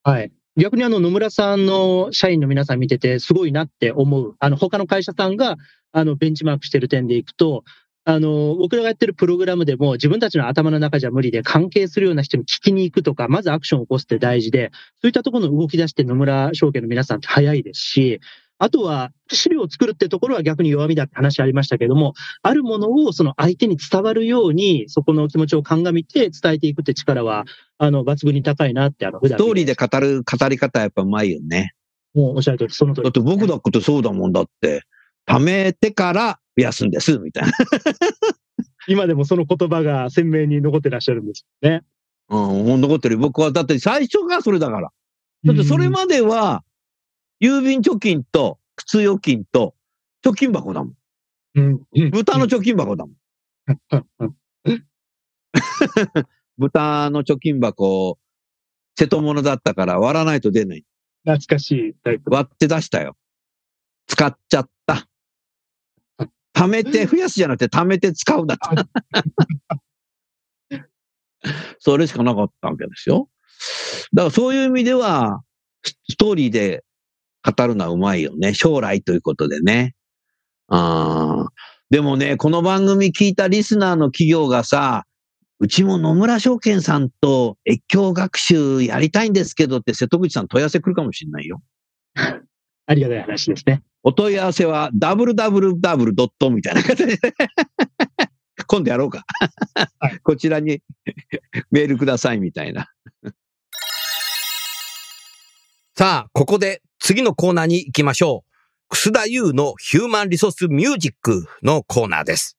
はい。逆にあの野村さんの社員の皆さん見ててすごいなって思う。あの他の会社さんがあのベンチマークしてる点でいくと、あの僕らがやってるプログラムでも自分たちの頭の中じゃ無理で関係するような人に聞きに行くとか、まずアクションを起こすって大事で、そういったところの動き出して野村証券の皆さんって早いですし、あとは資料を作るってところは逆に弱みだって話ありましたけども、あるものをその相手に伝わるように、そこの気持ちを鑑みて伝えていくって力は、あの、抜群に高いなって、あの、普段ストーリーで語る、語り方はやっぱうまいよね。もうおっしゃる通り、その通り。だって僕だってそうだもんだって、貯めてから増やすんです、みたいな。[LAUGHS] 今でもその言葉が鮮明に残ってらっしゃるんですよね。うん、残ってる。僕は、だって最初がそれだから。だってそれまでは、郵便貯金と、普通預金と、貯金箱だもん。うん、うん豚の貯金箱だもん。[LAUGHS] 豚の貯金箱、瀬戸物だったから割らないと出ない。懐かしいタイプ。割って出したよ。使っちゃった。貯めて増やすじゃなくて貯めて使うだった。[LAUGHS] それしかなかったわけですよ。だからそういう意味では、スストーリーで語るのはうまいよね。将来ということでね。あーでもね、この番組聞いたリスナーの企業がさ、うちも野村証券さんと越境学習やりたいんですけどって瀬戸口さん問い合わせ来るかもしれないよ。[LAUGHS] ありがたい話ですね。お問い合わせは www. みたいな形で今度やろうか。はいこちらにメールくださいみたいな。さあ、ここで次のコーナーに行きましょう。楠田優のヒューマンリソースミュージックのコーナーです。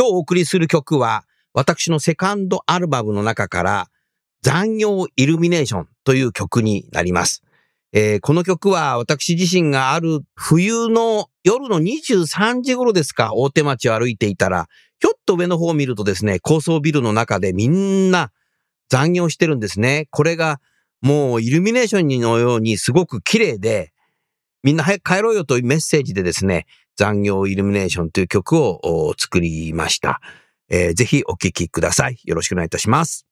今日お送りする曲は、私のセカンドアルバムの中から、残業イルミネーションという曲になります。えーこの曲は私自身がある冬の夜の23時頃ですか、大手町を歩いていたら、ひょっと上の方を見るとですね、高層ビルの中でみんな残業してるんですね。これがもうイルミネーションのようにすごく綺麗で、みんな早く帰ろうよというメッセージでですね、残業イルミネーションという曲を作りました。えーぜひお聴きください。よろしくお願いいたします。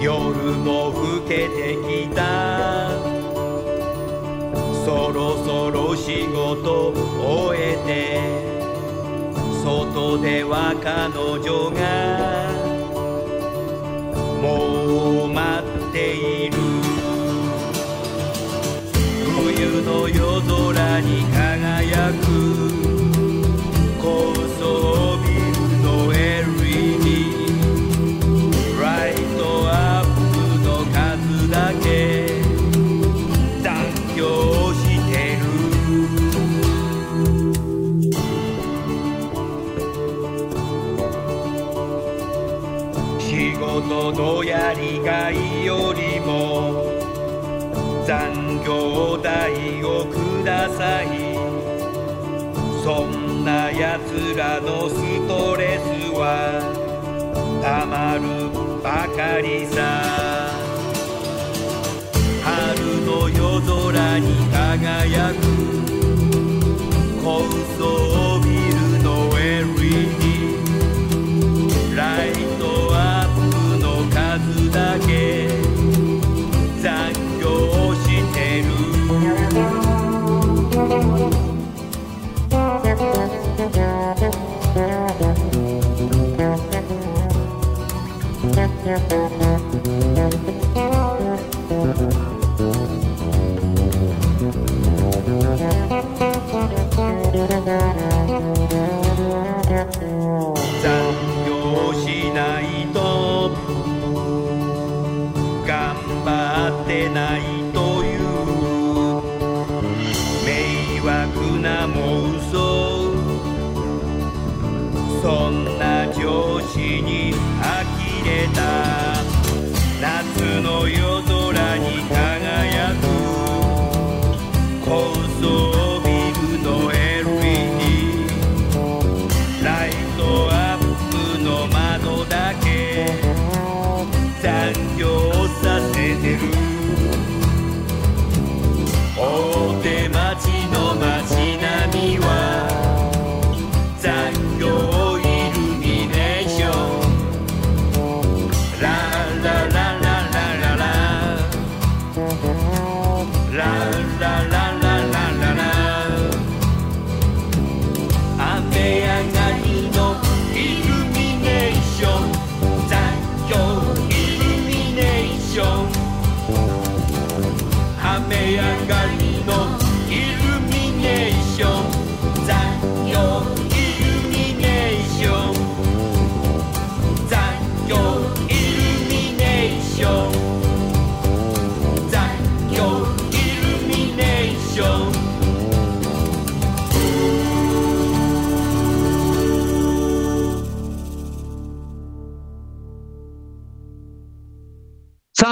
夜も更けてきたでは彼女がをください。そんな奴らのストレスはたまるばかりさ。春の夜空に輝く高層ビルの LED ライトアップの数だけ。Yeah.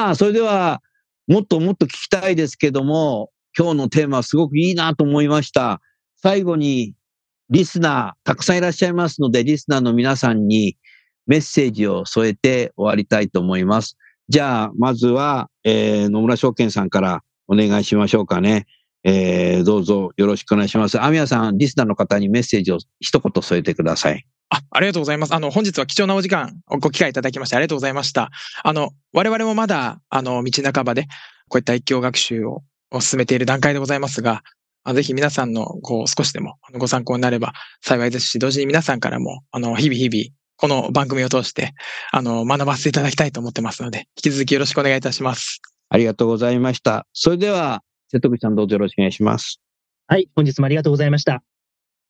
さあ、それでは、もっともっと聞きたいですけども、今日のテーマはすごくいいなと思いました。最後に、リスナー、たくさんいらっしゃいますので、リスナーの皆さんにメッセージを添えて終わりたいと思います。じゃあ、まずは、えー野村証券さんからお願いしましょうかね。えーどうぞよろしくお願いします。アミヤさん、リスナーの方にメッセージを一言添えてください。あ、ありがとうございます。あの、本日は貴重なお時間、ご機会いただきましてありがとうございました。あの、我々もまだ、あの、道半ばで、こういった一教学習をを進めている段階でございますが、あぜひ皆さんの、こう、少しでもご参考になれば幸いですし、同時に皆さんからも、あの、日々日々、この番組を通して、あの、学ばせていただきたいと思ってますので、引き続きよろしくお願いいたします。ありがとうございました。それでは、瀬戸口さんどうぞよろしくお願いします。はい、本日もありがとうございました。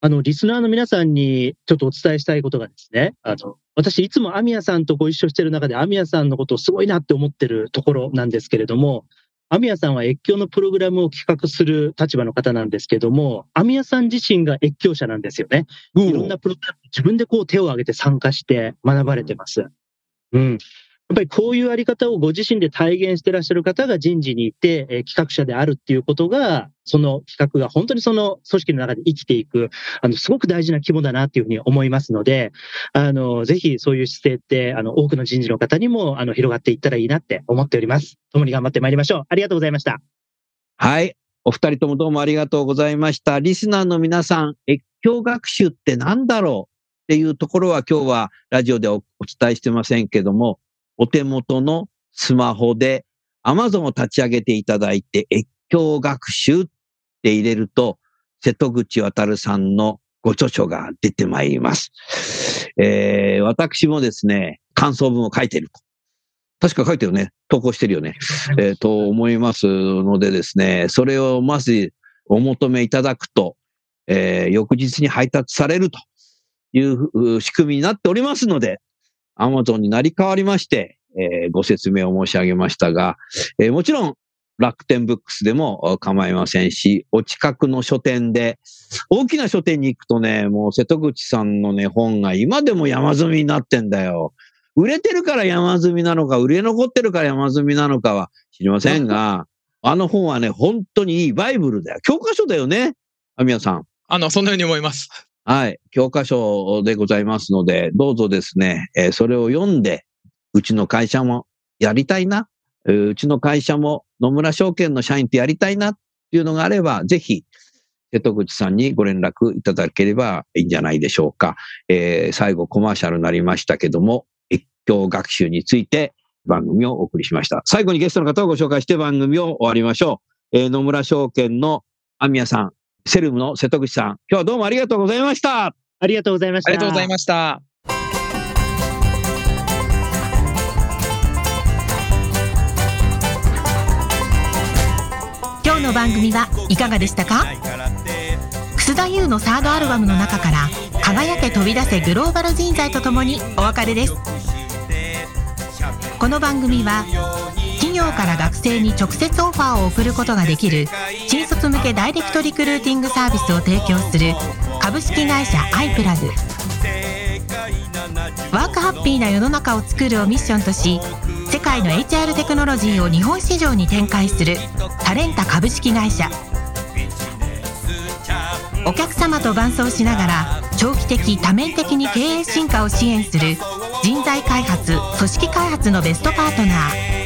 あの、リスナーの皆さんにちょっとお伝えしたいことがですね、あの、私いつもアミヤさんとご一緒してる中でアミヤさんのことをすごいなって思ってるところなんですけれども、アミヤさんは越境のプログラムを企画する立場の方なんですけども、アミヤさん自身が越境者なんですよね。いろんなプログラム自分でこう手を挙げて参加して学ばれてます。うん。やっぱりこういうあり方をご自身で体現してらっしゃる方が人事にいて、えー企画者であるっていうことが、その企画が本当にその組織の中で生きていく、あの、すごく大事な規模だなっていうふうに思いますので、あの、ぜひそういう姿勢って、あの、多くの人事の方にも、あの、広がっていったらいいなって思っております。共に頑張ってまいりましょう。ありがとうございました。はい。お二人ともどうもありがとうございました。リスナーの皆さん、越境学習って何だろうっていうところは今日はラジオでおお伝えしてませんけども、お手元のスマホで Amazon を立ち上げていただいて、越境学習って入れると、瀬戸口渡さんのご著書が出てまいります。えー、私もですね、感想文を書いてると。確か書いてるね。投稿してるよね。えーと思いますのでですね、それをまずお求めいただくと、えー翌日に配達されるという仕組みになっておりますので、Amazon になり変わりまして、えーご説明を申し上げましたが、えーもちろん楽天ブックスでも構いませんし、お近くの書店で、大きな書店に行くとね、もう瀬戸口さんのね、本が今でも山積みになってんだよ。売れてるから山積みなのか、売れ残ってるから山積みなのかは知りませんが、[LAUGHS] あの本はね、本当にいいバイブルだよ。教科書だよね。アミヤさん。あの、そのように思います。はい。教科書でございますので、どうぞですね、えーそれを読んで、うちの会社もやりたいな。うちの会社も野村証券の社員ってやりたいなっていうのがあれば、ぜひ、瀬戸口さんにご連絡いただければいいんじゃないでしょうか。えー最後コマーシャルになりましたけども、越境学習について番組をお送りしました。最後にゲストの方をご紹介して番組を終わりましょう。えー野村証券のアミヤさん、セルムの瀬戸口さん、今日はどうもありがとうございました。ありがとうございました。ありがとうございました。今日の番組はいかがでしたか？楠田優のサードアルバムの中から「輝け飛び出せグローバル人材」とともにお別れですこの番組は企業から学生に直接オファーを送ることができる新卒向けダイレクトリクルーティングサービスを提供する株式会社アイプラグワークハッピーな世の中を作るをミッションとし世界の HR テクノロジーを日本市場に展開するタレンタ株式会社。お客様と伴走しながら長期的多面的に経営進化を支援する人材開発組織開発のベストパートナー。